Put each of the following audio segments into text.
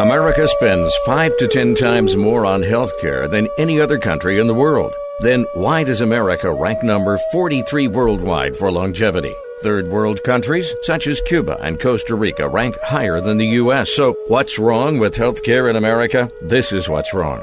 America spends five to ten times more on healthcare than any other country in the world. Then why does America rank number 43 worldwide for longevity? Third world countries, such as Cuba and Costa Rica, rank higher than the U.S. So, what's wrong with healthcare in America? This is what's wrong.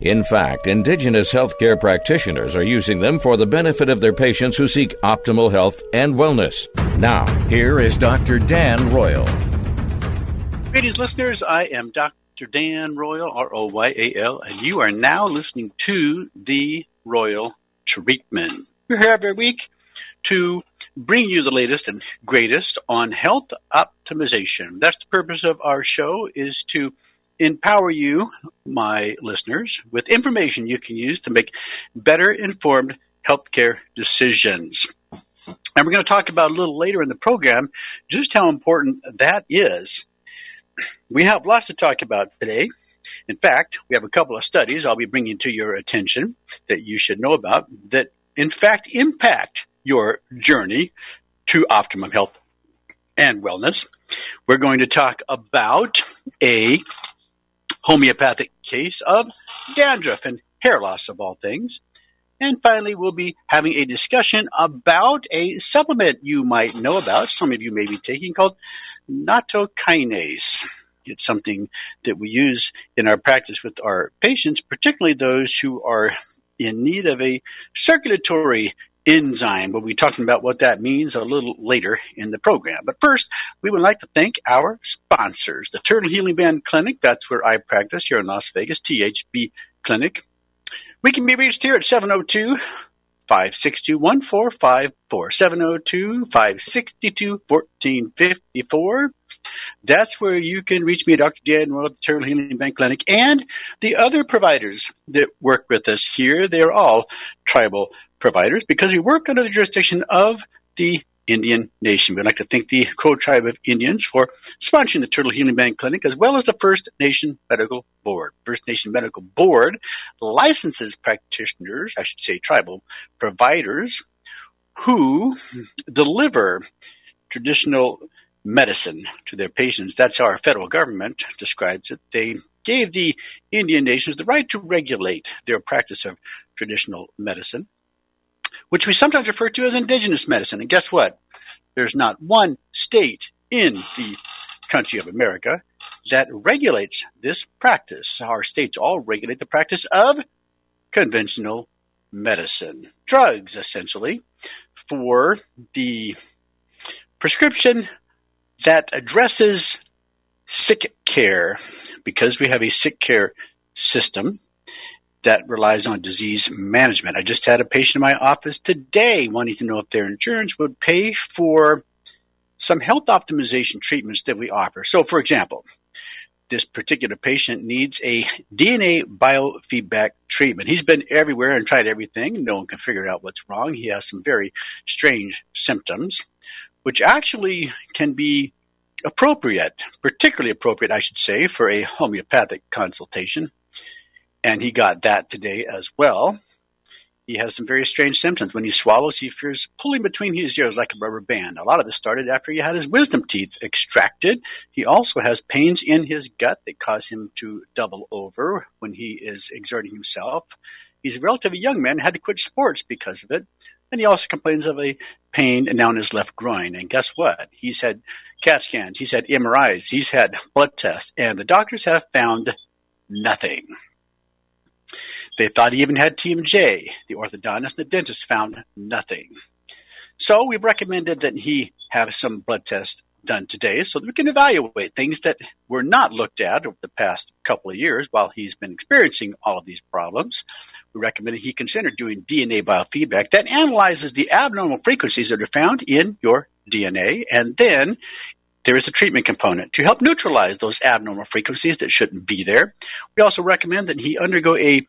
In fact, indigenous healthcare practitioners are using them for the benefit of their patients who seek optimal health and wellness. Now, here is Dr. Dan Royal. Greetings, listeners. I am Dr. Dan Royal, R O Y A L, and you are now listening to the Royal Treatment. We're here every week to bring you the latest and greatest on health optimization. That's the purpose of our show is to empower you, my listeners, with information you can use to make better informed healthcare decisions. And we're going to talk about a little later in the program just how important that is. We have lots to talk about today. In fact, we have a couple of studies I'll be bringing to your attention that you should know about that, in fact, impact your journey to optimum health and wellness. We're going to talk about a homeopathic case of dandruff and hair loss of all things. And finally, we'll be having a discussion about a supplement you might know about, some of you may be taking, called nattokinase. It's something that we use in our practice with our patients, particularly those who are in need of a circulatory enzyme. We'll be talking about what that means a little later in the program. But first, we would like to thank our sponsors, the Turtle Healing Band Clinic. That's where I practice here in Las Vegas, THB Clinic. We can be reached here at 702 562 1454. 702 562 1454. That's where you can reach me, Dr. Dan Royal the Turtle Healing Band Clinic, and the other providers that work with us here. They're all tribal providers because we work under the jurisdiction of the Indian Nation. We'd like to thank the Crow Tribe of Indians for sponsoring the Turtle Healing Band Clinic as well as the First Nation Medical Board. First Nation Medical Board licenses practitioners, I should say tribal providers, who deliver traditional medicine to their patients. That's how our federal government describes it. They gave the Indian nations the right to regulate their practice of traditional medicine which we sometimes refer to as indigenous medicine. And guess what? There's not one state in the country of America that regulates this practice. Our states all regulate the practice of conventional medicine, drugs, essentially, for the prescription that addresses sick care. Because we have a sick care system, that relies on disease management. I just had a patient in my office today wanting to know if their insurance would pay for some health optimization treatments that we offer. So, for example, this particular patient needs a DNA biofeedback treatment. He's been everywhere and tried everything. No one can figure out what's wrong. He has some very strange symptoms, which actually can be appropriate, particularly appropriate, I should say, for a homeopathic consultation and he got that today as well. He has some very strange symptoms. When he swallows, he feels pulling between his ears like a rubber band. A lot of this started after he had his wisdom teeth extracted. He also has pains in his gut that cause him to double over when he is exerting himself. He's a relatively young man, had to quit sports because of it. And he also complains of a pain now in his left groin. And guess what? He's had CAT scans, he's had MRIs, he's had blood tests, and the doctors have found nothing. They thought he even had TMJ. The orthodontist and the dentist found nothing. So we recommended that he have some blood tests done today so that we can evaluate things that were not looked at over the past couple of years while he's been experiencing all of these problems. We recommended he consider doing DNA biofeedback that analyzes the abnormal frequencies that are found in your DNA and then there is a treatment component to help neutralize those abnormal frequencies that shouldn't be there. We also recommend that he undergo a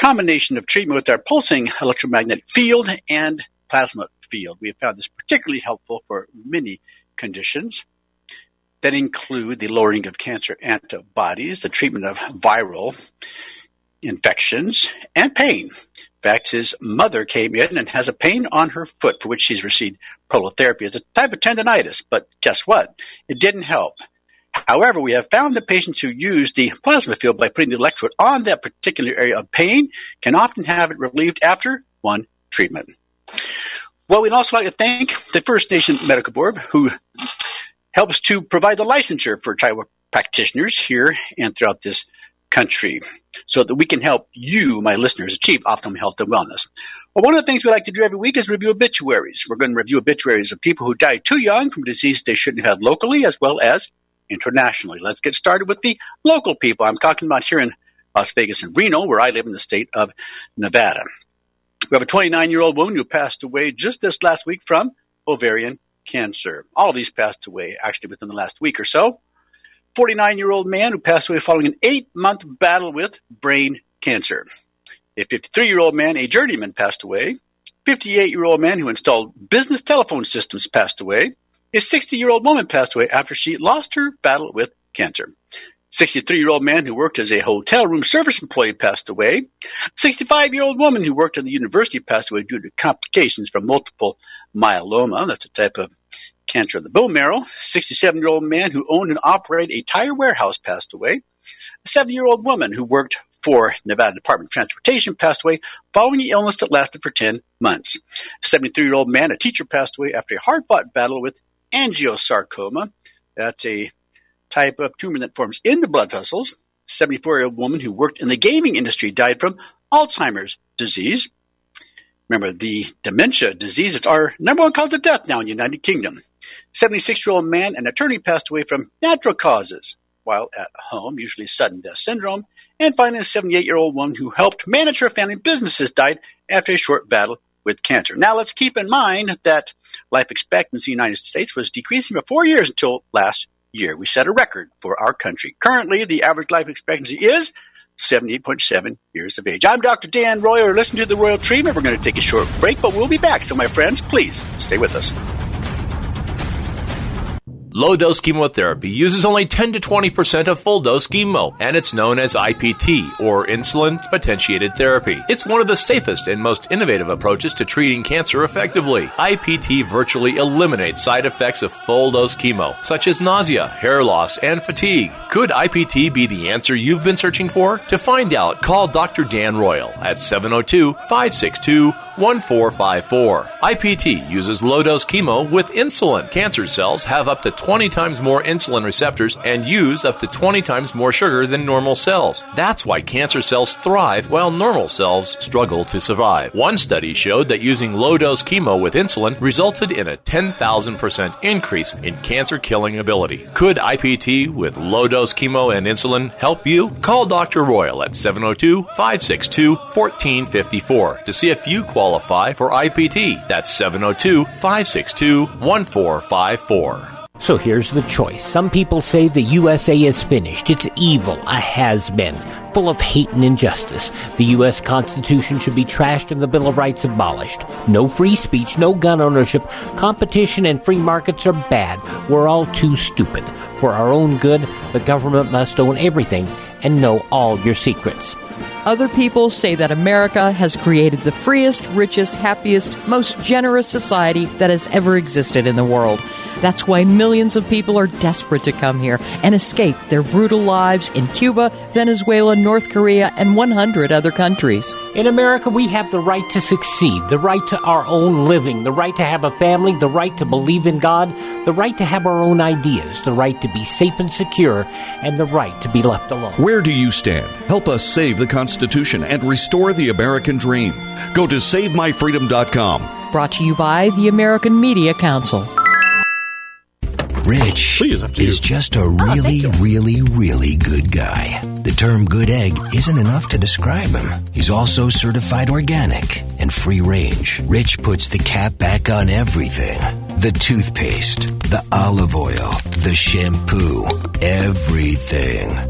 combination of treatment with our pulsing electromagnetic field and plasma field. We have found this particularly helpful for many conditions that include the lowering of cancer antibodies, the treatment of viral infections, and pain. In fact, his mother came in and has a pain on her foot for which she's received prolotherapy. It's a type of tendonitis, but guess what? It didn't help. However, we have found that patients who use the plasma field by putting the electrode on that particular area of pain can often have it relieved after one treatment. Well, we'd also like to thank the First Nation Medical Board, who helps to provide the licensure for practitioners here and throughout this country so that we can help you, my listeners, achieve optimum health and wellness. Well, one of the things we like to do every week is review obituaries. We're going to review obituaries of people who died too young from diseases they shouldn't have had locally as well as internationally. Let's get started with the local people. I'm talking about here in Las Vegas and Reno, where I live in the state of Nevada. We have a 29 year old woman who passed away just this last week from ovarian cancer. All of these passed away actually within the last week or so. 49 year old man who passed away following an eight month battle with brain cancer. A 53 year old man, a journeyman, passed away. 58 year old man who installed business telephone systems passed away. A 60 year old woman passed away after she lost her battle with cancer. 63 year old man who worked as a hotel room service employee passed away. 65 year old woman who worked at the university passed away due to complications from multiple myeloma. That's a type of cancer of the bone marrow. 67 year old man who owned and operated a tire warehouse passed away. A 70 year old woman who worked for Nevada Department of Transportation passed away following an illness that lasted for 10 months. A 73 year old man, a teacher, passed away after a hard fought battle with angiosarcoma. That's a type of tumor that forms in the blood vessels. 74 year old woman who worked in the gaming industry died from Alzheimer's disease. Remember, the dementia disease is our number one cause of death now in the United Kingdom. 76 year old man, an attorney, passed away from natural causes while at home, usually sudden death syndrome. And finally, a 78 year old woman who helped manage her family businesses died after a short battle with cancer. Now, let's keep in mind that life expectancy in the United States was decreasing for four years until last year. We set a record for our country. Currently, the average life expectancy is 78.7 years of age. I'm Dr. Dan Royal. Listen to the Royal Treatment. We're going to take a short break, but we'll be back. So, my friends, please stay with us. Low dose chemotherapy uses only 10 to 20% of full dose chemo, and it's known as IPT, or insulin potentiated therapy. It's one of the safest and most innovative approaches to treating cancer effectively. IPT virtually eliminates side effects of full dose chemo, such as nausea, hair loss, and fatigue. Could IPT be the answer you've been searching for? To find out, call Dr. Dan Royal at 702 562 1454. IPT uses low dose chemo with insulin. Cancer cells have up to 20 times more insulin receptors and use up to 20 times more sugar than normal cells. That's why cancer cells thrive while normal cells struggle to survive. One study showed that using low dose chemo with insulin resulted in a 10,000% increase in cancer killing ability. Could IPT with low dose chemo and insulin help you? Call Dr. Royal at 702 562 1454 to see if you qualify for IPT. That's 702 562 1454. So here's the choice. Some people say the USA is finished. It's evil, a has been, full of hate and injustice. The U.S. Constitution should be trashed and the Bill of Rights abolished. No free speech, no gun ownership. Competition and free markets are bad. We're all too stupid. For our own good, the government must own everything and know all your secrets. Other people say that America has created the freest, richest, happiest, most generous society that has ever existed in the world. That's why millions of people are desperate to come here and escape their brutal lives in Cuba, Venezuela, North Korea, and 100 other countries. In America, we have the right to succeed, the right to our own living, the right to have a family, the right to believe in God, the right to have our own ideas, the right to be safe and secure, and the right to be left alone. Where do you stand? Help us save the Constitution and restore the American dream. Go to SaveMyFreedom.com. Brought to you by the American Media Council. Rich Please, after you. is just a oh, really, really, really good guy. The term good egg isn't enough to describe him. He's also certified organic and free range. Rich puts the cap back on everything. The toothpaste, the olive oil, the shampoo, everything.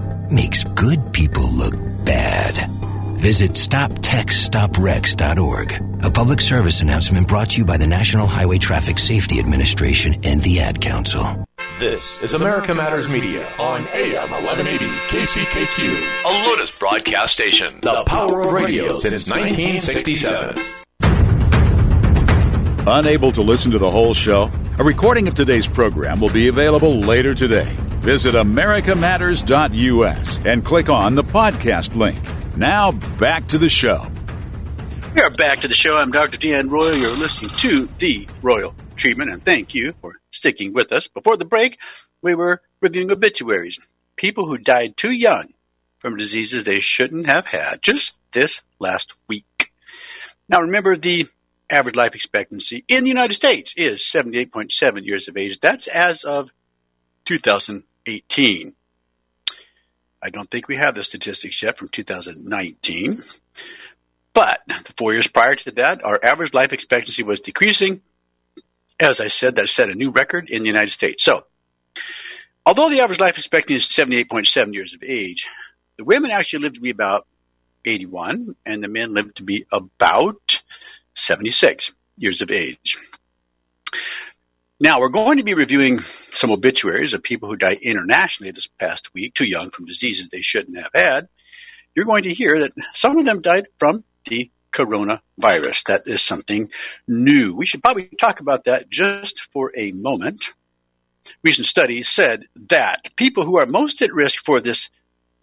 makes good people look bad. Visit StopTextStopWrecks.org. A public service announcement brought to you by the National Highway Traffic Safety Administration and the Ad Council. This is America Matters Media on AM 1180 KCKQ, a Lotus broadcast station. The power of radio since 1967. Unable to listen to the whole show? A recording of today's program will be available later today. Visit americamatters.us and click on the podcast link. Now back to the show. We are back to the show. I'm Dr. Dan Royal. You're listening to the Royal Treatment, and thank you for sticking with us. Before the break, we were reviewing obituaries. People who died too young from diseases they shouldn't have had just this last week. Now, remember, the average life expectancy in the United States is 78.7 years of age. That's as of 2018. I don't think we have the statistics yet from 2019. But the four years prior to that, our average life expectancy was decreasing. As I said, that set a new record in the United States. So, although the average life expectancy is 78.7 years of age, the women actually lived to be about 81, and the men lived to be about 76 years of age. Now, we're going to be reviewing some obituaries of people who died internationally this past week, too young from diseases they shouldn't have had. You're going to hear that some of them died from the coronavirus. That is something new. We should probably talk about that just for a moment. Recent studies said that people who are most at risk for this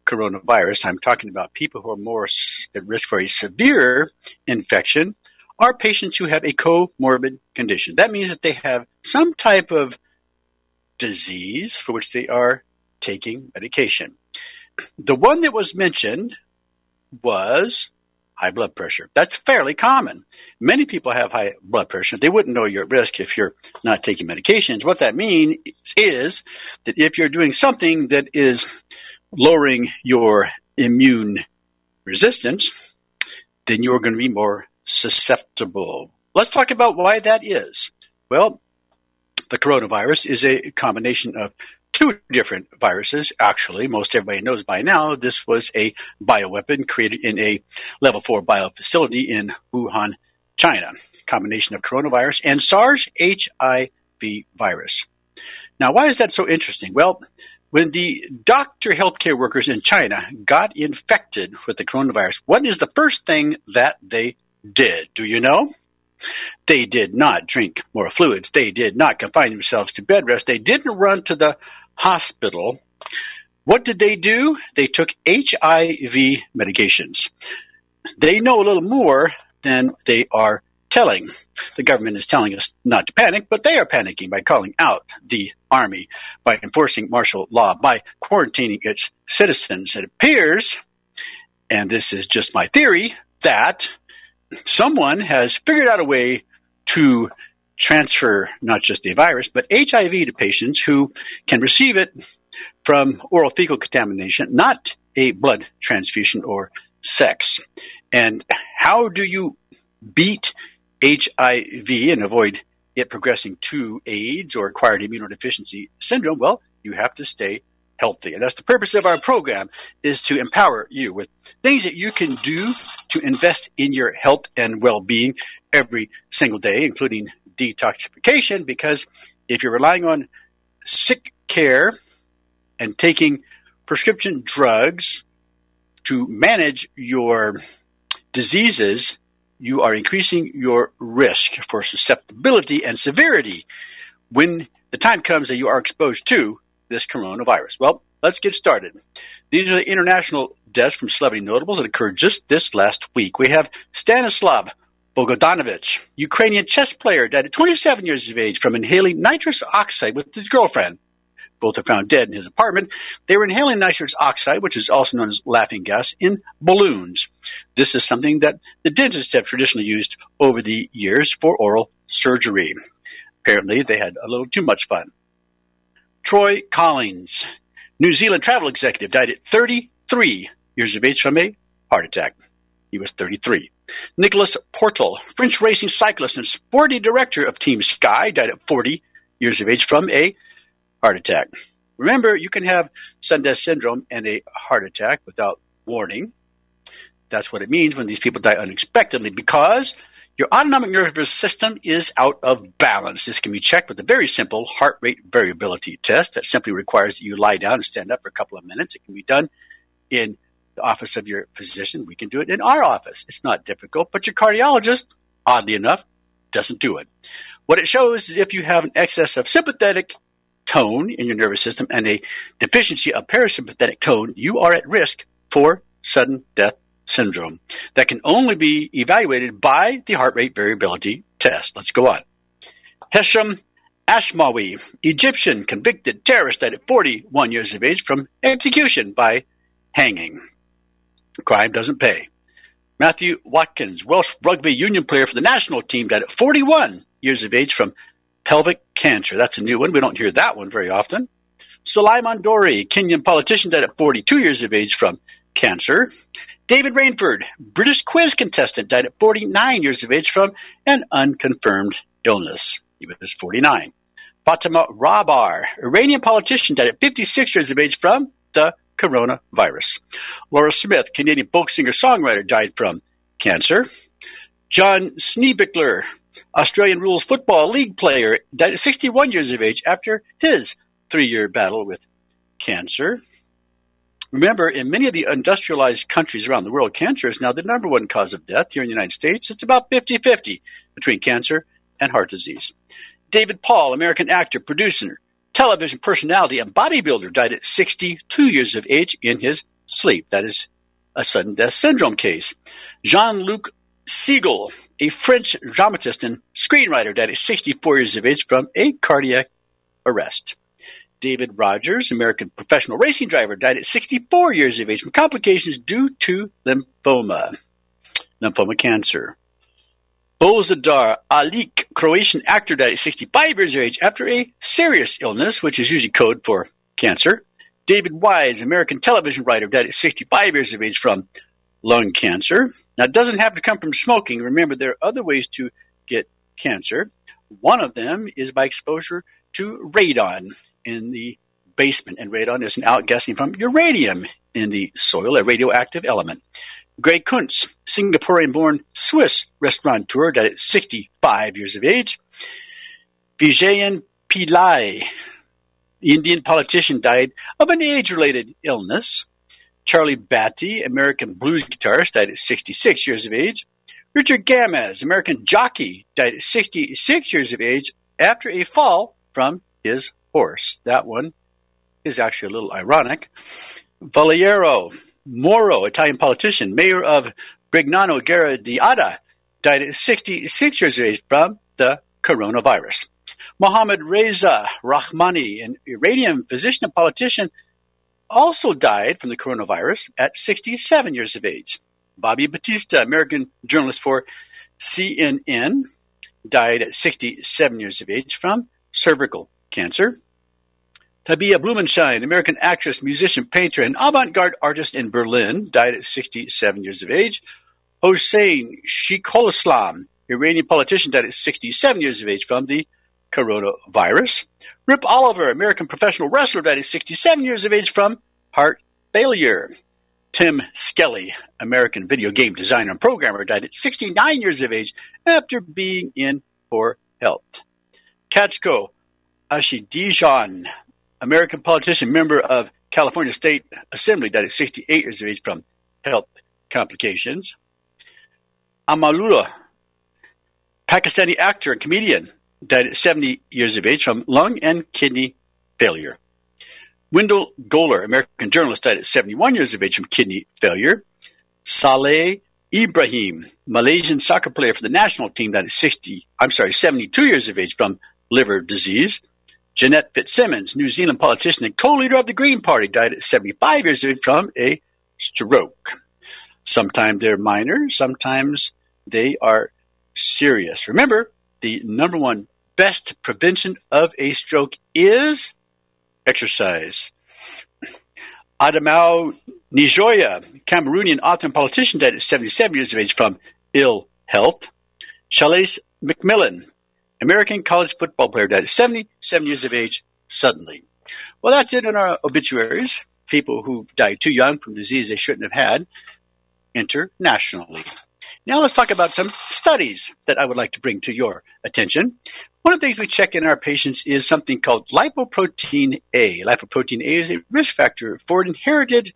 coronavirus, I'm talking about people who are more at risk for a severe infection, are patients who have a comorbid condition. That means that they have some type of disease for which they are taking medication. The one that was mentioned was high blood pressure. That's fairly common. Many people have high blood pressure. They wouldn't know you're at risk if you're not taking medications. What that means is that if you're doing something that is lowering your immune resistance, then you're going to be more susceptible. Let's talk about why that is. Well, the coronavirus is a combination of two different viruses. Actually, most everybody knows by now this was a bioweapon created in a level 4 bio facility in Wuhan, China. Combination of coronavirus and SARS HIV virus. Now, why is that so interesting? Well, when the doctor healthcare workers in China got infected with the coronavirus, what is the first thing that they did. Do you know? They did not drink more fluids. They did not confine themselves to bed rest. They didn't run to the hospital. What did they do? They took HIV medications. They know a little more than they are telling. The government is telling us not to panic, but they are panicking by calling out the army, by enforcing martial law, by quarantining its citizens. It appears, and this is just my theory, that someone has figured out a way to transfer not just the virus, but HIV to patients who can receive it from oral fecal contamination, not a blood transfusion or sex. And how do you beat HIV and avoid it progressing to AIDS or acquired immunodeficiency syndrome? Well, you have to stay healthy. And that's the purpose of our program is to empower you with things that you can do to invest in your health and well-being every single day, including detoxification, because if you're relying on sick care and taking prescription drugs to manage your diseases, you are increasing your risk for susceptibility and severity when the time comes that you are exposed to this coronavirus. Well, let's get started. These are the international deaths from celebrity notables that occurred just this last week. We have Stanislav Bogdanovich, Ukrainian chess player, died at 27 years of age from inhaling nitrous oxide with his girlfriend. Both are found dead in his apartment. They were inhaling nitrous oxide, which is also known as laughing gas, in balloons. This is something that the dentists have traditionally used over the years for oral surgery. Apparently, they had a little too much fun. Troy Collins, New Zealand travel executive, died at 33 years of age from a heart attack. He was 33. Nicolas Portal, French racing cyclist and sporty director of Team Sky, died at 40 years of age from a heart attack. Remember, you can have sudden syndrome and a heart attack without warning. That's what it means when these people die unexpectedly because your autonomic nervous system is out of balance. This can be checked with a very simple heart rate variability test that simply requires that you lie down and stand up for a couple of minutes. It can be done in the office of your physician. We can do it in our office. It's not difficult, but your cardiologist, oddly enough, doesn't do it. What it shows is if you have an excess of sympathetic tone in your nervous system and a deficiency of parasympathetic tone, you are at risk for sudden death syndrome that can only be evaluated by the heart rate variability test. Let's go on. Hesham Ashmawi, Egyptian convicted terrorist, at 41 years of age from execution by hanging. Crime doesn't pay. Matthew Watkins, Welsh rugby union player for the national team, died at 41 years of age from pelvic cancer. That's a new one. We don't hear that one very often. Suleiman Dori, Kenyan politician, died at 42 years of age from cancer. David Rainford, British quiz contestant, died at 49 years of age from an unconfirmed illness. He was 49. Fatima Rahbar, Iranian politician, died at 56 years of age from the coronavirus. Laura Smith, Canadian folk singer songwriter, died from cancer. John Schneebichler, Australian rules football league player, died at 61 years of age after his three year battle with cancer. Remember, in many of the industrialized countries around the world, cancer is now the number one cause of death. Here in the United States, it's about 50 50 between cancer and heart disease. David Paul, American actor, producer, television personality, and bodybuilder, died at 62 years of age in his sleep. That is a sudden death syndrome case. Jean Luc Seigle, a French dramatist and screenwriter, died at 64 years of age from a cardiac arrest. David Rogers, American professional racing driver, died at 64 years of age from complications due to lymphoma, lymphoma cancer. Bozidar Alić, Croatian actor, died at 65 years of age after a serious illness, which is usually code for cancer. David Wise, American television writer, died at 65 years of age from lung cancer. Now, it doesn't have to come from smoking. Remember, there are other ways to get cancer. One of them is by exposure to radon in the basement, and radon is an outgassing from uranium in the soil, a radioactive element. Greg Kuntz, Singaporean born Swiss restaurateur, died at 65 years of age. Vijayan Pillai, Indian politician, died of an age related illness. Charlie Baty, American blues guitarist, died at 66 years of age. Richard Gamez, American jockey, died at 66 years of age after a fall from his horse. That one is actually a little ironic. Valerio Moro, Italian politician, mayor of Brignano Gera d'Adda, died at 66 years of age from the coronavirus. Mohammad Reza Rahmani, an Iranian physician and politician, also died from the coronavirus at 67 years of age. Bobbie Battista, American journalist for CNN, died at 67 years of age from cervical cancer. Tabea Blumenschein, American actress, musician, painter, and avant-garde artist in Berlin, died at 67 years of age. Hossein Sheikholeslam, Iranian politician, died at 67 years of age from the coronavirus. Rip Oliver, American professional wrestler, died at 67 years of age from heart failure. Tim Skelly, American video game designer and programmer, died at 69 years of age after being in poor health. Kachko Ashidijan, American politician, member of California State Assembly, died at 68 years of age from health complications. Amanullah, Pakistani actor and comedian, died at 70 years of age from lung and kidney failure. Wendell Goler, American journalist, died at 71 years of age from kidney failure. Saleh Ibrahim, Malaysian soccer player for the national team that is 60, I'm sorry, 72 years of age from liver disease. Jeanette Fitzsimons, New Zealand politician and co-leader of the Green Party, died at 75 years old from a stroke. Sometimes they're minor, sometimes they are serious. Remember, the number one best prevention of a stroke is exercise. Adamou Njoya, Cameroonian author and politician, died at 77 years of age from ill health. Chalais McMillan, American college football player, died at 77 years of age suddenly. Well, that's it in our obituaries. People who died too young from disease they shouldn't have had internationally. Now let's talk about some studies that I would like to bring to your attention. One of the things we check in our patients is something called lipoprotein A. Lipoprotein A is a risk factor for inherited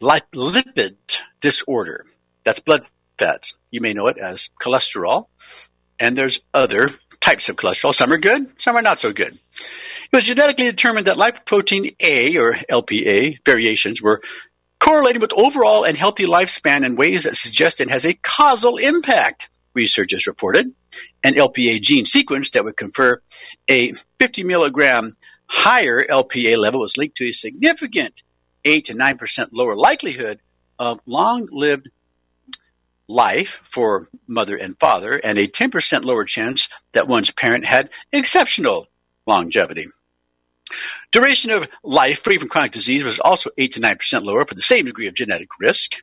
lipid disorder. That's blood fats. You may know it as cholesterol. And there's other types of cholesterol. Some are good, some are not so good. It was genetically determined that lipoprotein A or LPA variations were correlated with overall and healthy lifespan in ways that suggest it has a causal impact, researchers reported. An LPA gene sequence that would confer a 50 milligram higher LPA level was linked to a significant 8 to 9% lower likelihood of long lived life for mother and father, and a 10% lower chance that one's parent had exceptional longevity. Duration of life free from chronic disease was also 8 to 9% lower for the same degree of genetic risk.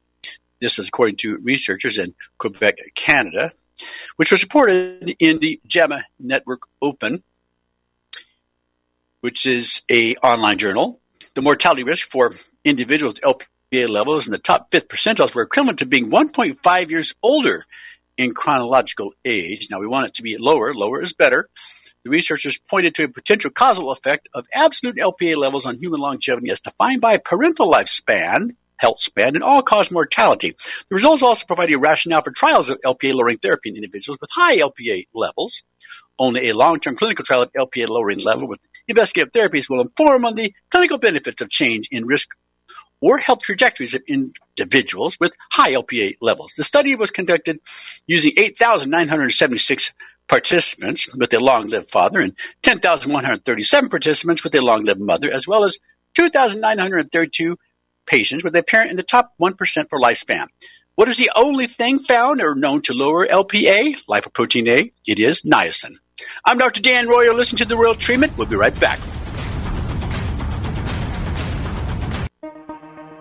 This was according to researchers in Quebec, Canada, which was reported in the JAMA Network Open, which is a online journal. The mortality risk for individuals LPA levels in the top fifth percentiles were equivalent to being 1.5 years older in chronological age. Now we want it to be lower. Lower is better. The researchers pointed to a potential causal effect of absolute LPA levels on human longevity as defined by parental lifespan, health span, and all-cause mortality. The results also provide a rationale for trials of LPA-lowering therapy in individuals with high LPA levels. Only a long-term clinical trial of LPA-lowering level with investigative therapies will inform on the clinical benefits of change in risk or health trajectories of individuals with high LPA levels. The study was conducted using 8,976 participants with a long-lived father and 10,137 participants with a long-lived mother, as well as 2,932 patients with a parent in the top 1% for lifespan. What is the only thing found or known to lower LPA, lipoprotein A? It is niacin. I'm Dr. Dan Royal. Listen to the Royal Treatment. We'll be right back.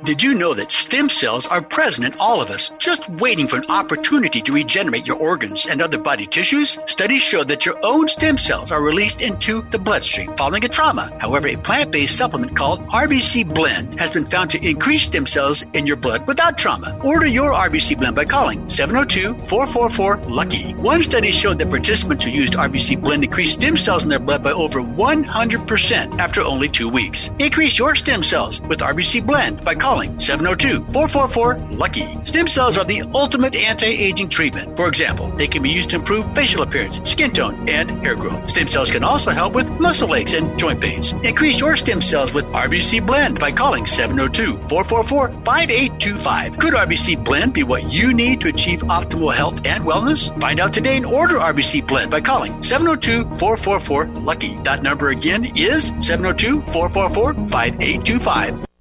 Did you know that stem cells are present in all of us, just waiting for an opportunity to regenerate your organs and other body tissues? Studies show that your own stem cells are released into the bloodstream following a trauma. However, a plant based supplement called RBC Blend has been found to increase stem cells in your blood without trauma. Order your RBC Blend by calling 702 444 Lucky. One study showed that participants who used RBC Blend increased stem cells in their blood by over 100% after only two weeks. Increase your stem cells with RBC Blend by calling calling 702 444 Lucky. Stem cells are the ultimate anti aging treatment. For example, they can be used to improve facial appearance, skin tone, and hair growth. Stem cells can also help with muscle aches and joint pains. Increase your stem cells with RBC Blend by calling 702 444 5825. Could RBC Blend be what you need to achieve optimal health and wellness? Find out today and order RBC Blend by calling 702 444 Lucky. That number again is 702 444 5825.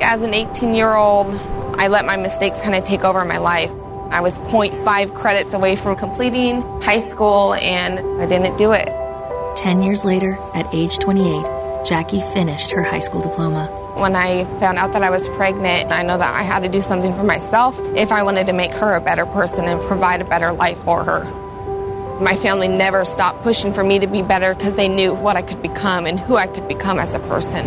As an 18 year old, I let my mistakes kind of take over my life. I was 0.5 credits away from completing high school and I didn't do it. 10 years later, at age 28, Jackie finished her high school diploma. When I found out that I was pregnant, I know that I had to do something for myself if I wanted to make her a better person and provide a better life for her. My family never stopped pushing for me to be better because they knew what I could become and who I could become as a person.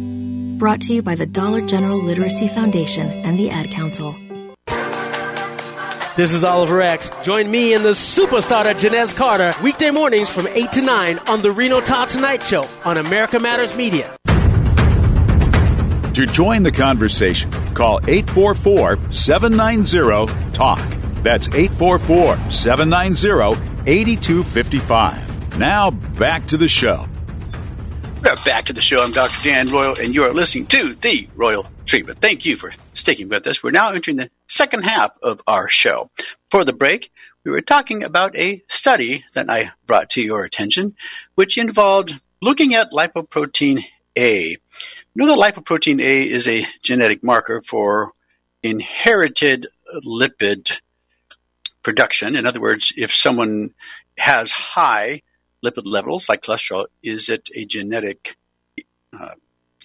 Brought to you by the Dollar General Literacy Foundation and the Ad Council. This is Oliver X. Join me and the superstar Janez Carter weekday mornings from 8 to 9 on the Reno Todd Tonight Show on America Matters Media. To join the conversation, call 844 790 TALK. That's 844 790 8255. Now back to the show. We're back to the show. I'm Dr. Dan Royal, and you are listening to The Royal Treatment. Thank you for sticking with us. We're now entering the second half of our show. For the break, we were talking about a study that I brought to your attention, which involved looking at lipoprotein A. You know that lipoprotein A is a genetic marker for inherited lipid production. In other words, if someone has high lipid levels like cholesterol, is it a genetic uh,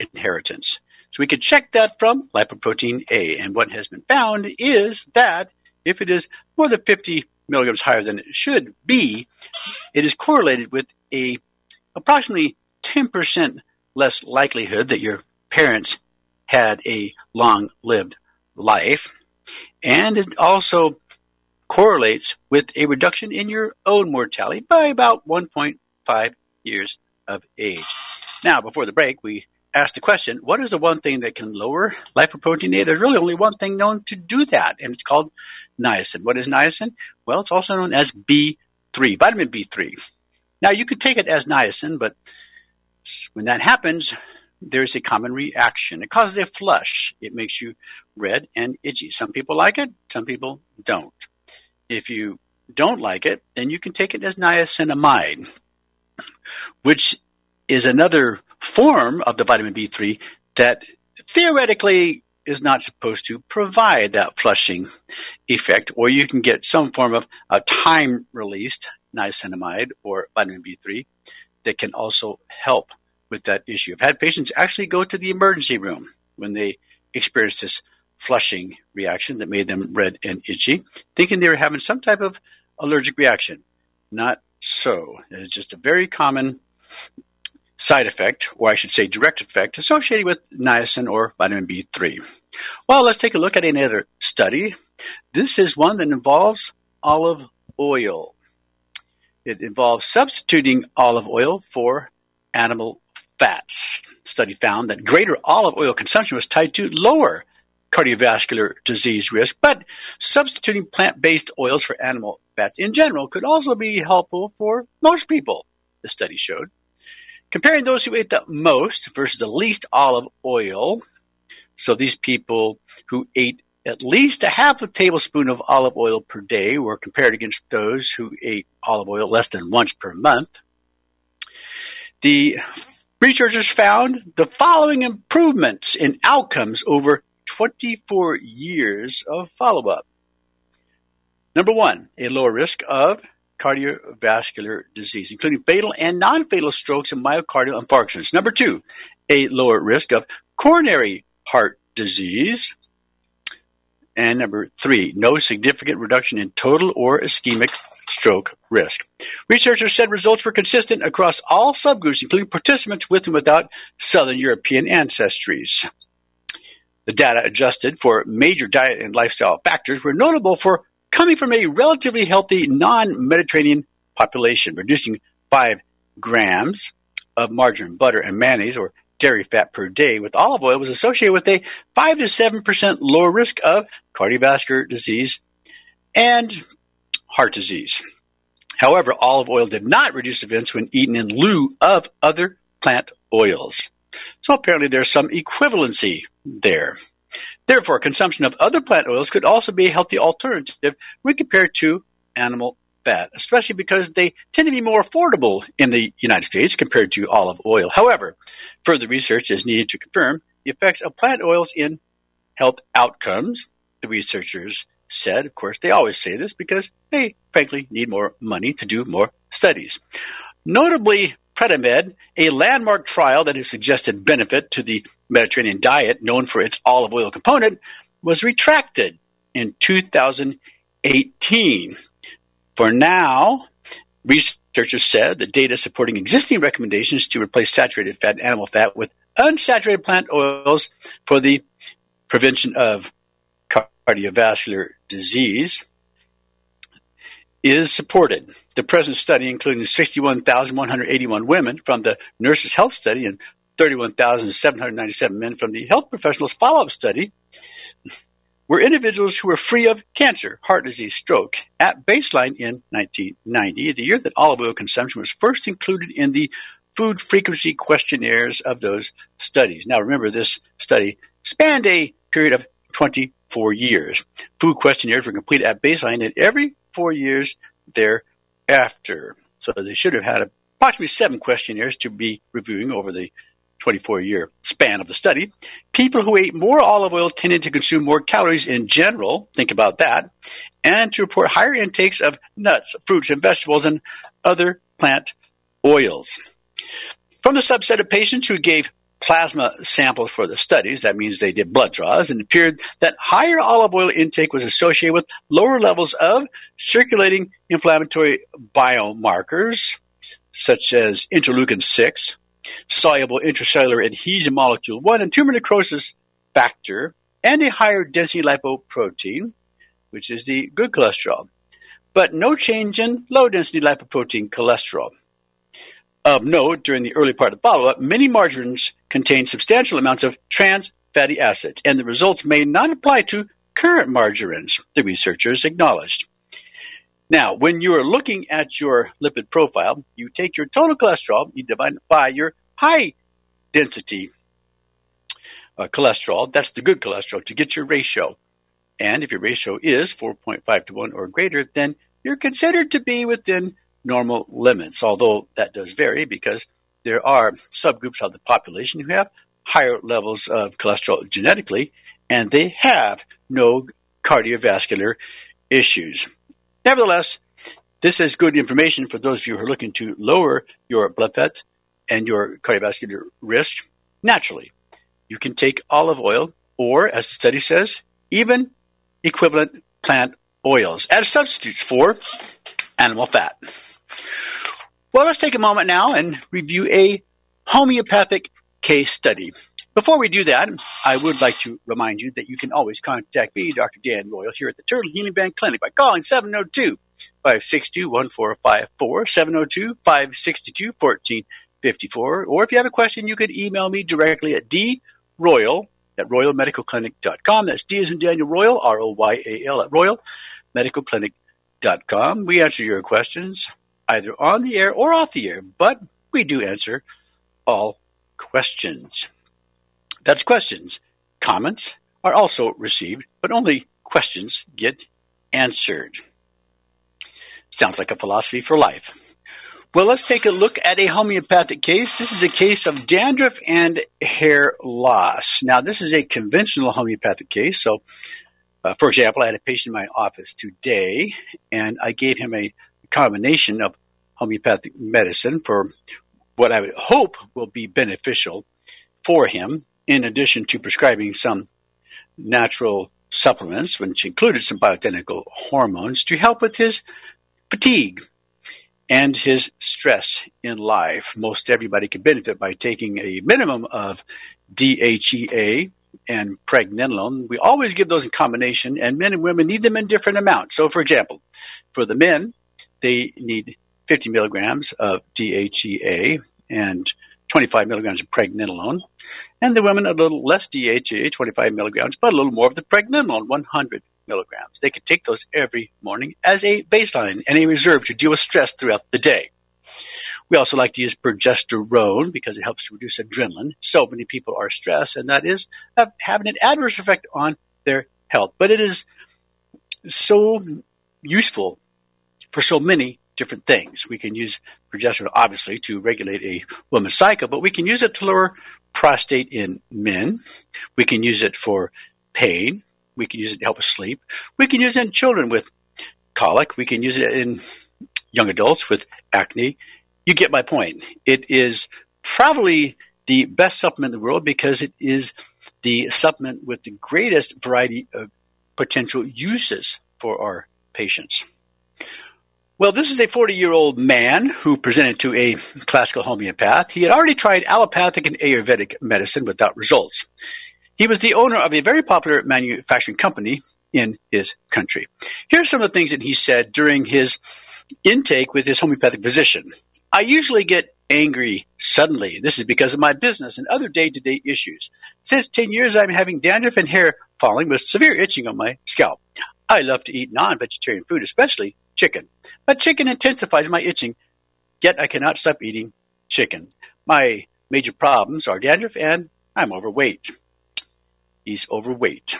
inheritance? So we could check that from lipoprotein A. And what has been found is that if it is more than 50 milligrams higher than it should be, it is correlated with a approximately 10% less likelihood that your parents had a long lived life. And it also correlates with a reduction in your own mortality by about 1.5 years of age. Now, before the break, we asked the question what is the one thing that can lower lipoprotein A? There's really only one thing known to do that, and it's called niacin. What is niacin? Well, it's also known as B3, vitamin B3. Now, you could take it as niacin, but when that happens, there's a common reaction. It causes a flush. It makes you red and itchy. Some people like it, some people don't. If you don't like it, then you can take it as niacinamide, which is another form of the vitamin B3 that theoretically is not supposed to provide that flushing effect, or you can get some form of a time released niacinamide or vitamin B3 that can also help with that issue. I've had patients actually go to the emergency room when they experience this flushing reaction that made them red and itchy, thinking they were having some type of allergic reaction. Not so. It is just a very common side effect, or I should say direct effect, associated with niacin or vitamin B3. Well, let's take a look at another study. This is one that involves olive oil. It involves substituting olive oil for animal fats. The study found that greater olive oil consumption was tied to lower cardiovascular disease risk, but substituting plant based oils for animal fats in general could also be helpful for most people, the study showed. Comparing those who ate the most versus the least olive oil, so these people who ate at least a half a tablespoon of olive oil per day were compared against those who ate olive oil less than once per month. The researchers found the following improvements in outcomes over 24 years of follow up. Number one, a lower risk of cardiovascular disease, including fatal and non fatal strokes and myocardial infarctions. Number two, a lower risk of coronary heart disease. And number three, no significant reduction in total or ischemic stroke risk. Researchers said results were consistent across all subgroups, including participants with and without Southern European ancestries. The data adjusted for major diet and lifestyle factors were notable for coming from a relatively healthy non-Mediterranean population, reducing 5 grams of margarine, butter, and mayonnaise or dairy fat per day with olive oil was associated with a 5 to 7% lower risk of cardiovascular disease and heart disease. However, olive oil did not reduce events when eaten in lieu of other plant oils. So apparently there's some equivalency there. Therefore, consumption of other plant oils could also be a healthy alternative when compared to animal fat, especially because they tend to be more affordable in the United States compared to olive oil. However, further research is needed to confirm the effects of plant oils in health outcomes. The researchers said, of course, they always say this because they frankly need more money to do more studies. Notably, Predimed, a landmark trial that has suggested benefit to the Mediterranean diet, known for its olive oil component, was retracted in 2018. For now, researchers said the data supporting existing recommendations to replace saturated fat and animal fat with unsaturated plant oils for the prevention of cardiovascular disease is supported. The present study, including 61,181 women from the Nurses Health Study and 31,797 men from the Health Professionals Follow Up Study, were individuals who were free of cancer, heart disease, stroke at baseline in 1990, the year that olive oil consumption was first included in the food frequency questionnaires of those studies. Now, remember, this study spanned a period of 24 years. Food questionnaires were completed at baseline, in every four years thereafter. So they should have had approximately seven questionnaires to be reviewing over the 24 year span of the study. People who ate more olive oil tended to consume more calories in general, think about that, and to report higher intakes of nuts, fruits, and vegetables and other plant oils. From the subset of patients who gave plasma samples for the studies. That means they did blood draws and appeared that higher olive oil intake was associated with lower levels of circulating inflammatory biomarkers, such as interleukin 6, soluble intracellular adhesion molecule 1, and tumor necrosis factor, and a higher density lipoprotein, which is the good cholesterol, but no change in low density lipoprotein cholesterol. Of note, during the early part of the follow up, many margarines contain substantial amounts of trans fatty acids, and the results may not apply to current margarines, the researchers acknowledged. Now, when you are looking at your lipid profile, you take your total cholesterol, you divide it by your high density uh, cholesterol, that's the good cholesterol, to get your ratio. And if your ratio is 4.5 to 1 or greater, then you're considered to be within normal limits, although that does vary because there are subgroups of the population who have higher levels of cholesterol genetically, and they have no cardiovascular issues. Nevertheless, this is good information for those of you who are looking to lower your blood fats and your cardiovascular risk naturally. You can take olive oil, or as the study says, even equivalent plant oils as substitutes for animal fat. Well, let's take a moment now and review a homeopathic case study. Before we do that, I would like to remind you that you can always contact me, Dr. Dan Royal, here at the Turtle Healing Band Clinic by calling 702 562 1454, 702 562 1454. Or if you have a question, you could email me directly at droyal at royalmedicalclinic.com. That's D as in Daniel Royal, R O Y A L at royalmedicalclinic.com. We answer your questions either on the air or off the air, but we do answer all questions. That's questions. Comments are also received, but only questions get answered. Sounds like a philosophy for life. Well, let's take a look at a homeopathic case. This is a case of dandruff and hair loss. Now, this is a conventional homeopathic case. So, uh, for example, I had a patient in my office today, and I gave him a combination of homeopathic medicine for what I hope will be beneficial for him, in addition to prescribing some natural supplements, which included some bioidentical hormones, to help with his fatigue and his stress in life. Most everybody can benefit by taking a minimum of DHEA and pregnenolone. We always give those in combination, and men and women need them in different amounts. So, for example, for the men, they need 50 milligrams of DHEA and 25 milligrams of pregnenolone, and the women a little less DHEA, 25 milligrams, but a little more of the pregnenolone, 100 milligrams. They can take those every morning as a baseline and a reserve to deal with stress throughout the day. We also like to use progesterone because it helps to reduce adrenaline. So many people are stressed, and that is uh, having an adverse effect on their health. But it is so useful for so many different things. We can use progesterone, obviously, to regulate a woman's cycle, but we can use it to lower prostate in men. We can use it for pain. We can use it to help us sleep. We can use it in children with colic. We can use it in young adults with acne. You get my point. It is probably the best supplement in the world because it is the supplement with the greatest variety of potential uses for our patients. Well, this is a 40 year old man who presented to a classical homeopath. He had already tried allopathic and Ayurvedic medicine without results. He was the owner of a very popular manufacturing company in his country. Here's some of the things that he said during his intake with his homeopathic physician. I usually get angry suddenly. This is because of my business and other day to day issues. Since 10 years, I'm having dandruff and hair falling with severe itching on my scalp. I love to eat non vegetarian food, especially chicken. But chicken intensifies my itching, yet I cannot stop eating chicken. My major problems are dandruff and I'm overweight. He's overweight.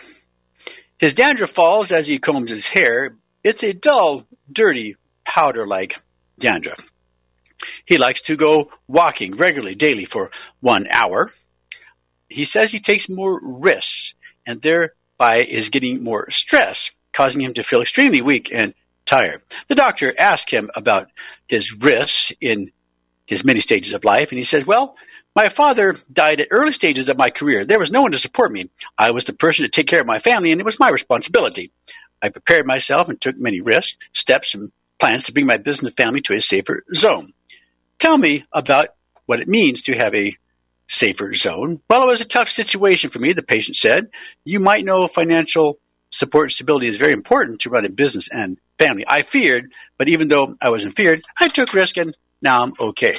His dandruff falls as he combs his hair. It's a dull, dirty, powder like dandruff. He likes to go walking regularly, daily, for one hour. He says he takes more risks and thereby is getting more stress, causing him to feel extremely weak and tired. The doctor asked him about his risks in his many stages of life, and he says, Well, my father died at early stages of my career. There was no one to support me. I was the person to take care of my family, and it was my responsibility. I prepared myself and took many risks, steps, and plans to bring my business and family to a safer zone. Tell me about what it means to have a safer zone. Well, it was a tough situation for me, the patient said. You might know financial support and stability is very important to run a business and family. I feared, but even though I wasn't feared, I took risk and now I'm okay.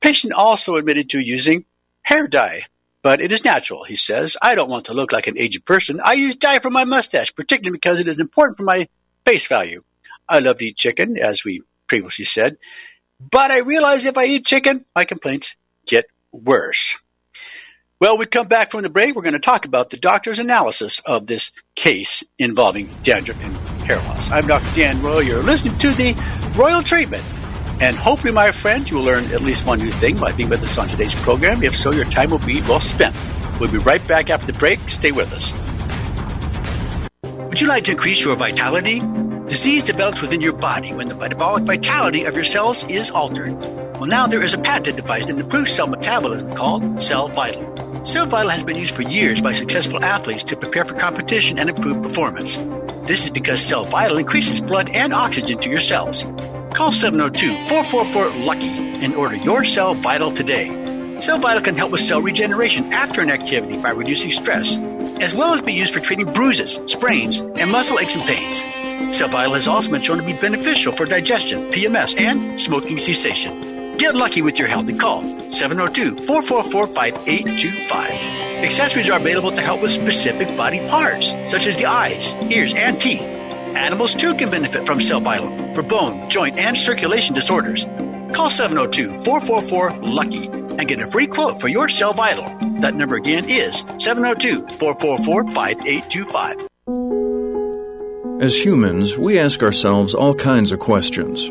Patient also admitted to using hair dye, but it is natural, he says. I don't want to look like an aged person. I use dye for my mustache, particularly because it is important for my face value. I love to eat chicken, as we previously said, but I realize if I eat chicken, my complaints get worse. Well, we come back from the break. We're going to talk about the doctor's analysis of this case involving dandruff and hair loss. I'm Dr. Dan Royal. You're listening to the Royal Treatment. And hopefully, my friend, you will learn at least one new thing by being with us on today's program. If so, your time will be well spent. We'll be right back after the break. Stay with us. Would you like to increase your vitality? Disease develops within your body when the metabolic vitality of your cells is altered. Well, now there is a patented device that improves cell metabolism called Cell Vital. Cell Vital has been used for years by successful athletes to prepare for competition and improve performance. This is because Cell Vital increases blood and oxygen to your cells. Call 702-444-LUCKY and order your Cell Vital today. Cell Vital can help with cell regeneration after an activity by reducing stress, as well as be used for treating bruises, sprains, and muscle aches and pains. Cell Vital has also been shown to be beneficial for digestion, PMS, and smoking cessation. Get lucky with your health call 702 444 5825. Accessories are available to help with specific body parts, such as the eyes, ears, and teeth. Animals too can benefit from Vital for bone, joint, and circulation disorders. Call 702 444 LUCKY and get a free quote for your Cell Vital. That number again is 702 444 5825. As humans, we ask ourselves all kinds of questions.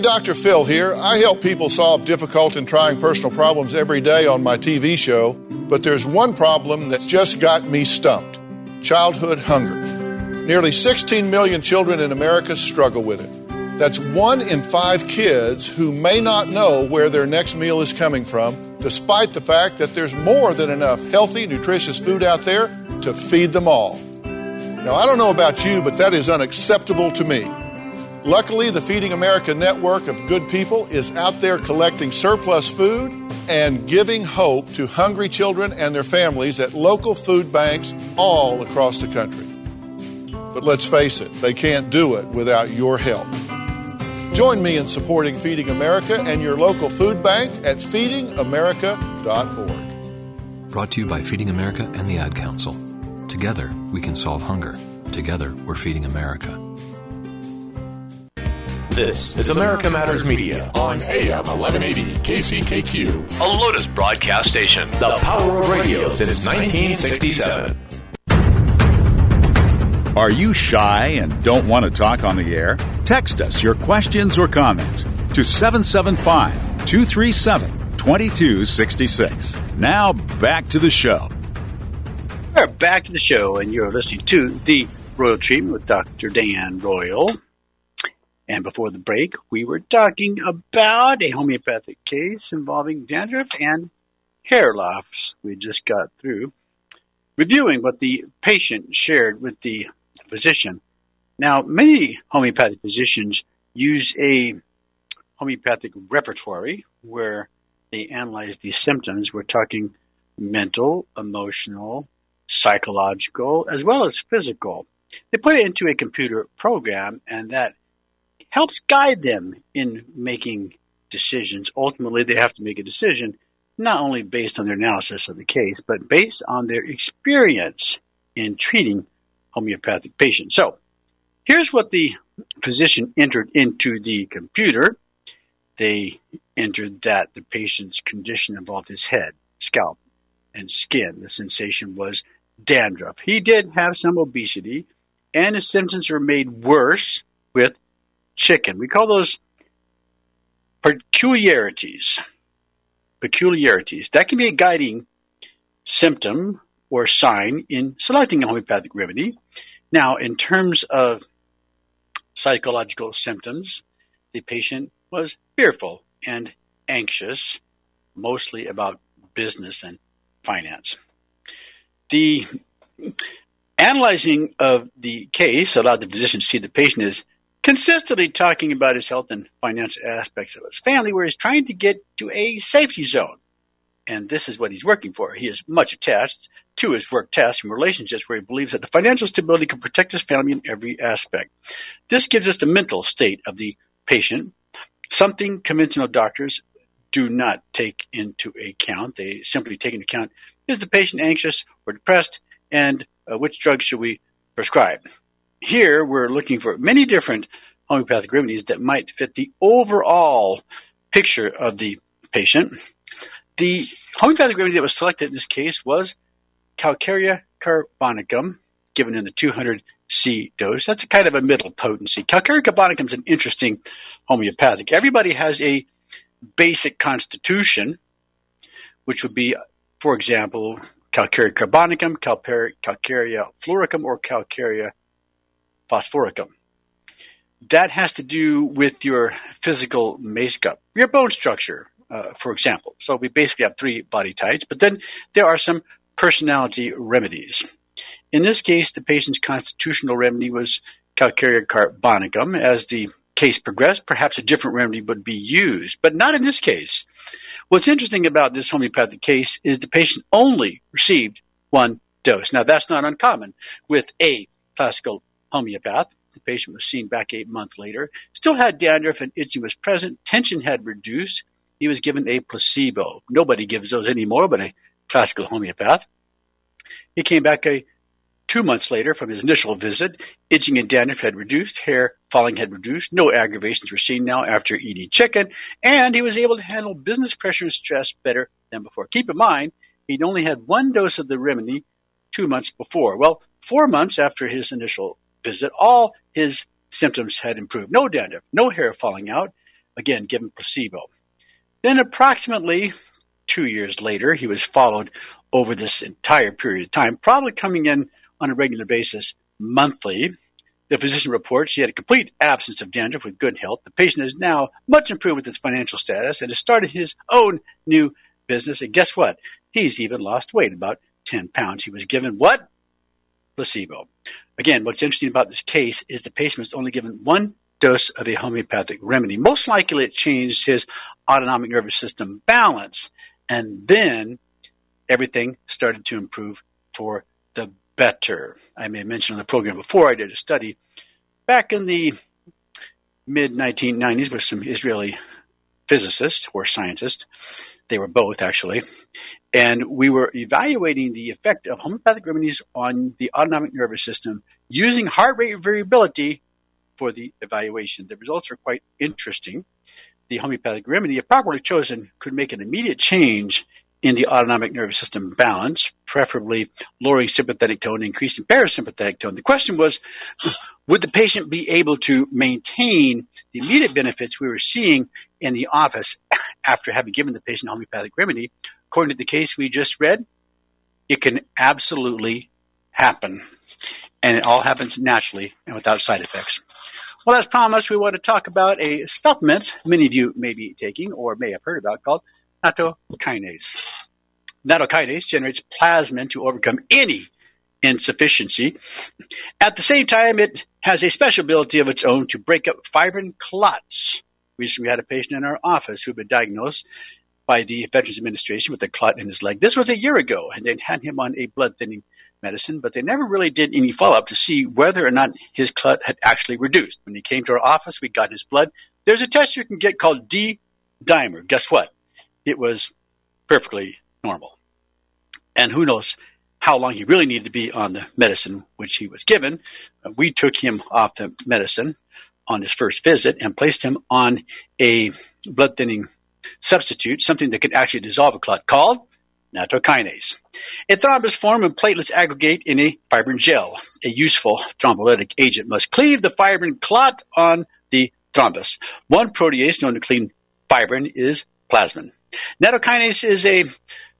Hey, Dr. Phil here. I help people solve difficult and trying personal problems every day on my TV show, but there's one problem that's just got me stumped childhood hunger. Nearly 16 million children in America struggle with it. That's one in five kids who may not know where their next meal is coming from, despite the fact that there's more than enough healthy, nutritious food out there to feed them all. Now, I don't know about you, but that is unacceptable to me. Luckily, the Feeding America network of good people is out there collecting surplus food and giving hope to hungry children and their families at local food banks all across the country. But let's face it, they can't do it without your help. Join me in supporting Feeding America and your local food bank at feedingamerica.org. Brought to you by Feeding America and the Ad Council. Together, we can solve hunger. Together, we're feeding America. This is America Matters Media on AM 1180 KCKQ, a Lotus broadcast station. The power of radio since 1967. Are you shy and don't want to talk on the air? Text us your questions or comments to 775 237 2266. Now back to the show. We're back to the show, and you're listening to the Royal Treatment with Dr. Dan Royal. And before the break, we were talking about a homeopathic case involving dandruff and hair loss. We just got through reviewing what the patient shared with the physician. Now, many homeopathic physicians use a homeopathic repertory where they analyze these symptoms. We're talking mental, emotional, psychological, as well as physical. They put it into a computer program, and that helps guide them in making decisions. Ultimately, they have to make a decision not only based on their analysis of the case, but based on their experience in treating homeopathic patients. So, here's what the physician entered into the computer. They entered that the patient's condition involved his head, scalp, and skin. The sensation was dandruff. He did have some obesity, and his symptoms were made worse with chicken. We call those peculiarities. Peculiarities. That can be a guiding symptom or sign in selecting a homeopathic remedy. Now, in terms of psychological symptoms, the patient was fearful and anxious, mostly about business and finance. The analyzing of the case allowed the physician to see the patient is consistently talking about his health and financial aspects of his family, where he's trying to get to a safety zone. And this is what he's working for. He is much attached to his work tasks and relationships where he believes that the financial stability can protect his family in every aspect. This gives us the mental state of the patient, something conventional doctors do not take into account. They simply take into account is the patient anxious or depressed, and uh, which drug should we prescribe? Here, we're looking for many different homeopathic remedies that might fit the overall picture of the patient. The homeopathic remedy that was selected in this case was Calcarea carbonicum, given in the 200 C dose. That's a kind of a middle potency. Calcarea carbonicum is an interesting homeopathic. Everybody has a basic constitution, which would be, for example, Calcarea carbonicum, Calcarea fluoricum, or Calcarea phosphoricum. That has to do with your physical makeup, your bone structure, uh, for example. So we basically have three body types, but then there are some personality remedies. In this case, the patient's constitutional remedy was Calcarea carbonicum. As the case progressed, perhaps a different remedy would be used, but not in this case. What's interesting about this homeopathic case is the patient only received one dose. Now, that's not uncommon with a classical homeopath. The patient was seen back eight months later, still had dandruff and itching was present, tension had reduced. He was given a placebo. Nobody gives those anymore, but a classical homeopath. He came back a two months later from his initial visit. Itching and dandruff had reduced, hair falling had reduced, no aggravations were seen now after eating chicken, and he was able to handle business pressure and stress better than before. Keep in mind, he'd only had one dose of the remedy two months before. Well, four months after his initial visit, all his symptoms had improved. No dandruff, no hair falling out. again given placebo. Then, approximately two years later, he was followed over this entire period of time, probably coming in on a regular basis monthly. The physician reports he had a complete absence of dandruff with good health. The patient is now much improved with his financial status and has started his own new business. And guess what? He's even lost weight, about 10 pounds. He was given what? Placebo. Again, what's interesting about this case is the patient was only given one dose of a homeopathic remedy. Most likely it changed his autonomic nervous system balance. And then everything started to improve for the better. I may have mentioned on the program before I did a study back in the mid 1990s with some Israeli physicists or scientists. They were both actually. And we were evaluating the effect of homeopathic remedies on the autonomic nervous system using heart rate variability for the evaluation. The results are quite interesting. The homeopathic remedy, if properly chosen, could make an immediate change in the autonomic nervous system balance, preferably lowering sympathetic tone, increasing parasympathetic tone. The question was, would the patient be able to maintain the immediate benefits we were seeing in the office after having given the patient homeopathic remedy? According to the case we just read, it can absolutely happen. And it all happens naturally and without side effects. Well, as promised, we want to talk about a supplement many of you may be taking or may have heard about called nattokinase. Nattokinase generates plasmin to overcome any insufficiency. At the same time, it has a special ability of its own to break up fibrin clots. Recently, we had a patient in our office who had been diagnosed by the Veterans Administration with a clot in his leg. This was a year ago, and they had him on a blood thinning medicine, but they never really did any follow up to see whether or not his clot had actually reduced. When he came to our office, we got his blood. There's a test you can get called D dimer. Guess what? it was perfectly normal. And who knows how long he really needed to be on the medicine which he was given. We took him off the medicine on his first visit and placed him on a blood thinning substitute, something that could actually dissolve a clot called nattokinase. A thrombus form when platelets aggregate in a fibrin gel. A useful thrombolytic agent must cleave the fibrin clot on the thrombus. One protease known to clean fibrin is plasmin. Nattokinase is a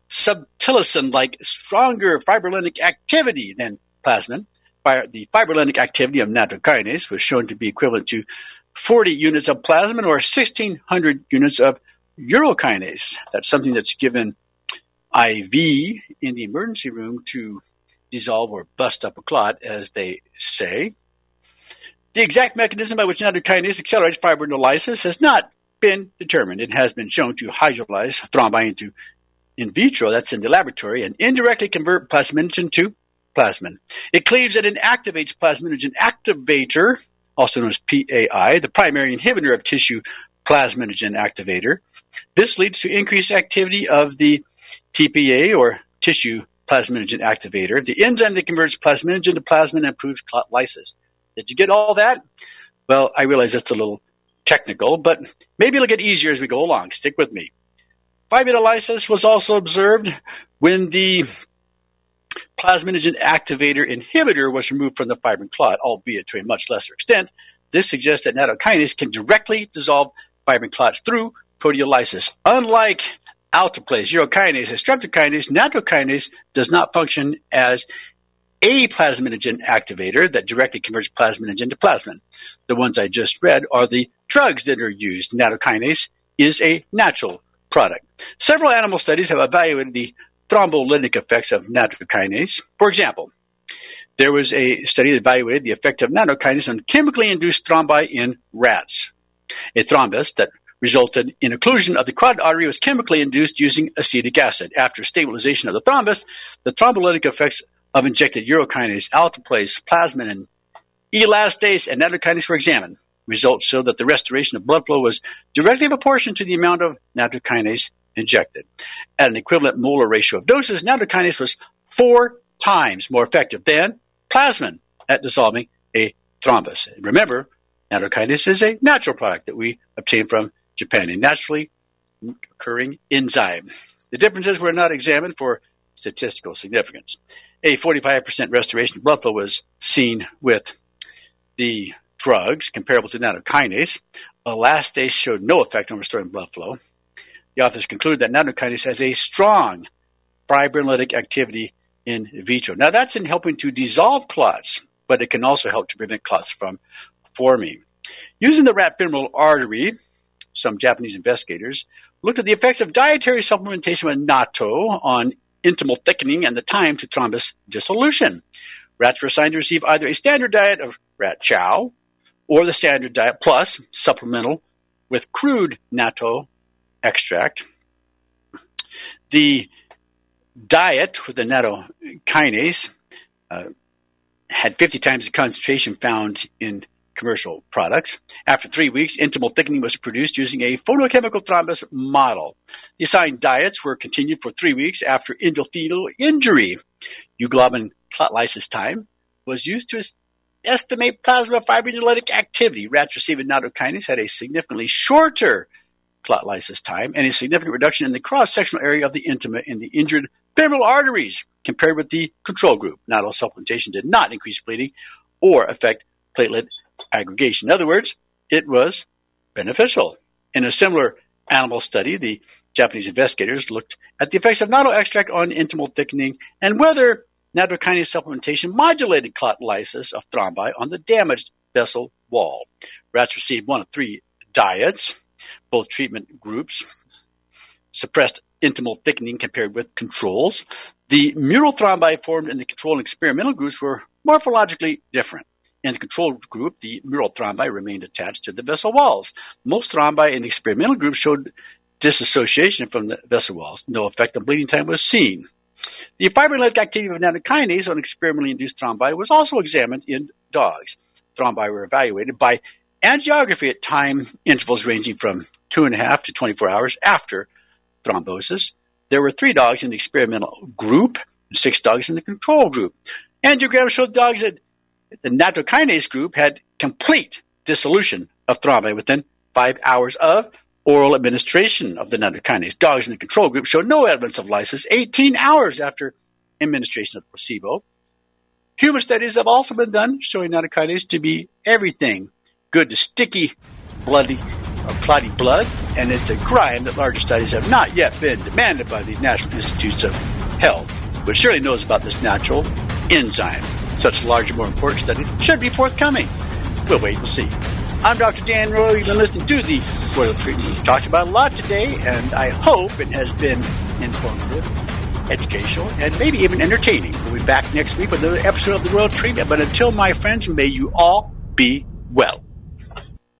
subtilisin like stronger fibrinolytic activity than plasmin. The fibrinolytic activity of nattokinase was shown to be equivalent to 40 units of plasmin or 1600 units of urokinase. That's something that's given IV in the emergency room to dissolve or bust up a clot, as they say. The exact mechanism by which nattokinase accelerates fibrinolysis has not been determined. It has been shown to hydrolyze thrombi into in vitro, that's in the laboratory, and indirectly convert plasminogen to plasmin. It cleaves and inactivates plasminogen activator, also known as PAI, the primary inhibitor of tissue plasminogen activator. This leads to increased activity of the TPA or tissue plasminogen activator, the enzyme that converts plasminogen to plasmin and improves clot lysis. Did you get all that? Well, I realize it's a little technical, but maybe it'll get easier as we go along. Stick with me. Fibrinolysis was also observed when the plasminogen activator inhibitor was removed from the fibrin clot, albeit to a much lesser extent. This suggests that nattokinase can directly dissolve fibrin clots through proteolysis. Unlike alteplase, urokinase, and streptokinase, nattokinase does not function as a plasminogen activator that directly converts plasminogen to plasmin. The ones I just read are the drugs that are used. Nattokinase is a natural product. Several animal studies have evaluated the thrombolytic effects of nattokinase. For example, there was a study that evaluated the effect of nattokinase on chemically induced thrombi in rats. A thrombus that resulted in occlusion of the carotid artery was chemically induced using acetic acid. After stabilization of the thrombus, the thrombolytic effects of injected urokinase, alteplase, plasmin, and elastase and nattokinase were examined. Results showed that the restoration of blood flow was directly proportional to the amount of nattokinase injected. At an equivalent molar ratio of doses, nattokinase was four times more effective than plasmin at dissolving a thrombus. Remember, nattokinase is a natural product that we obtain from Japan, a naturally occurring enzyme. The differences were not examined for statistical significance. A 45% restoration of blood flow was seen with the drugs comparable to nattokinase. elastase showed no effect on restoring blood flow. The authors concluded that nattokinase has a strong fibrinolytic activity in vitro. Now, that's in helping to dissolve clots, but it can also help to prevent clots from forming. Using the rat femoral artery, some Japanese investigators looked at the effects of dietary supplementation with natto on intimal thickening and the time to thrombus dissolution. Rats were assigned to receive either a standard diet of rat chow or the standard diet plus supplemental with crude natto extract. The diet with the natto kinase uh, had 50 times the concentration found in commercial products. After three weeks, intimal thickening was produced using a photochemical thrombus model. The assigned diets were continued for three weeks after endothelial injury. Euglobin clot lysis time was used to estimate plasma fibrinolytic activity. Rats receiving nattokinase had a significantly shorter clot lysis time and a significant reduction in the cross-sectional area of the intima in the injured femoral arteries compared with the control group. Natto supplementation did not increase bleeding or affect platelet aggregation. In other words, it was beneficial. In a similar animal study, the Japanese investigators looked at the effects of natto extract on intimal thickening and whether nattokinase supplementation modulated clot lysis of thrombi on the damaged vessel wall. Rats received one of three diets. Both treatment groups suppressed intimal thickening compared with controls. The mural thrombi formed in the control and experimental groups were morphologically different. In the control group, the mural thrombi remained attached to the vessel walls. Most thrombi in the experimental group showed disassociation from the vessel walls. No effect on bleeding time was seen. The fibrinolytic activity of nattokinase on experimentally induced thrombi was also examined in dogs. Thrombi were evaluated by angiography at time intervals ranging from two and a half to 24 hours after thrombosis. There were three dogs in the experimental group and six dogs in the control group. Angiograms showed dogs that the nattokinase group had complete dissolution of thrombi within five hours of oral administration of the nattokinase. Dogs in the control group showed no evidence of lysis 18 hours after administration of placebo. Human studies have also been done showing nattokinase to be everything good to sticky, bloody, or clotty blood, and it's a crime that larger studies have not yet been demanded by the National Institutes of Health, which surely knows about this natural enzyme. Such larger, more important study should be forthcoming. We'll wait and see. I'm Dr. Dan Royal. You've been listening to the Royal Treatment. We've talked about a lot today, and I hope it has been informative, educational, and maybe even entertaining. We'll be back next week with another episode of the Royal Treatment. But until, my friends, may you all be well.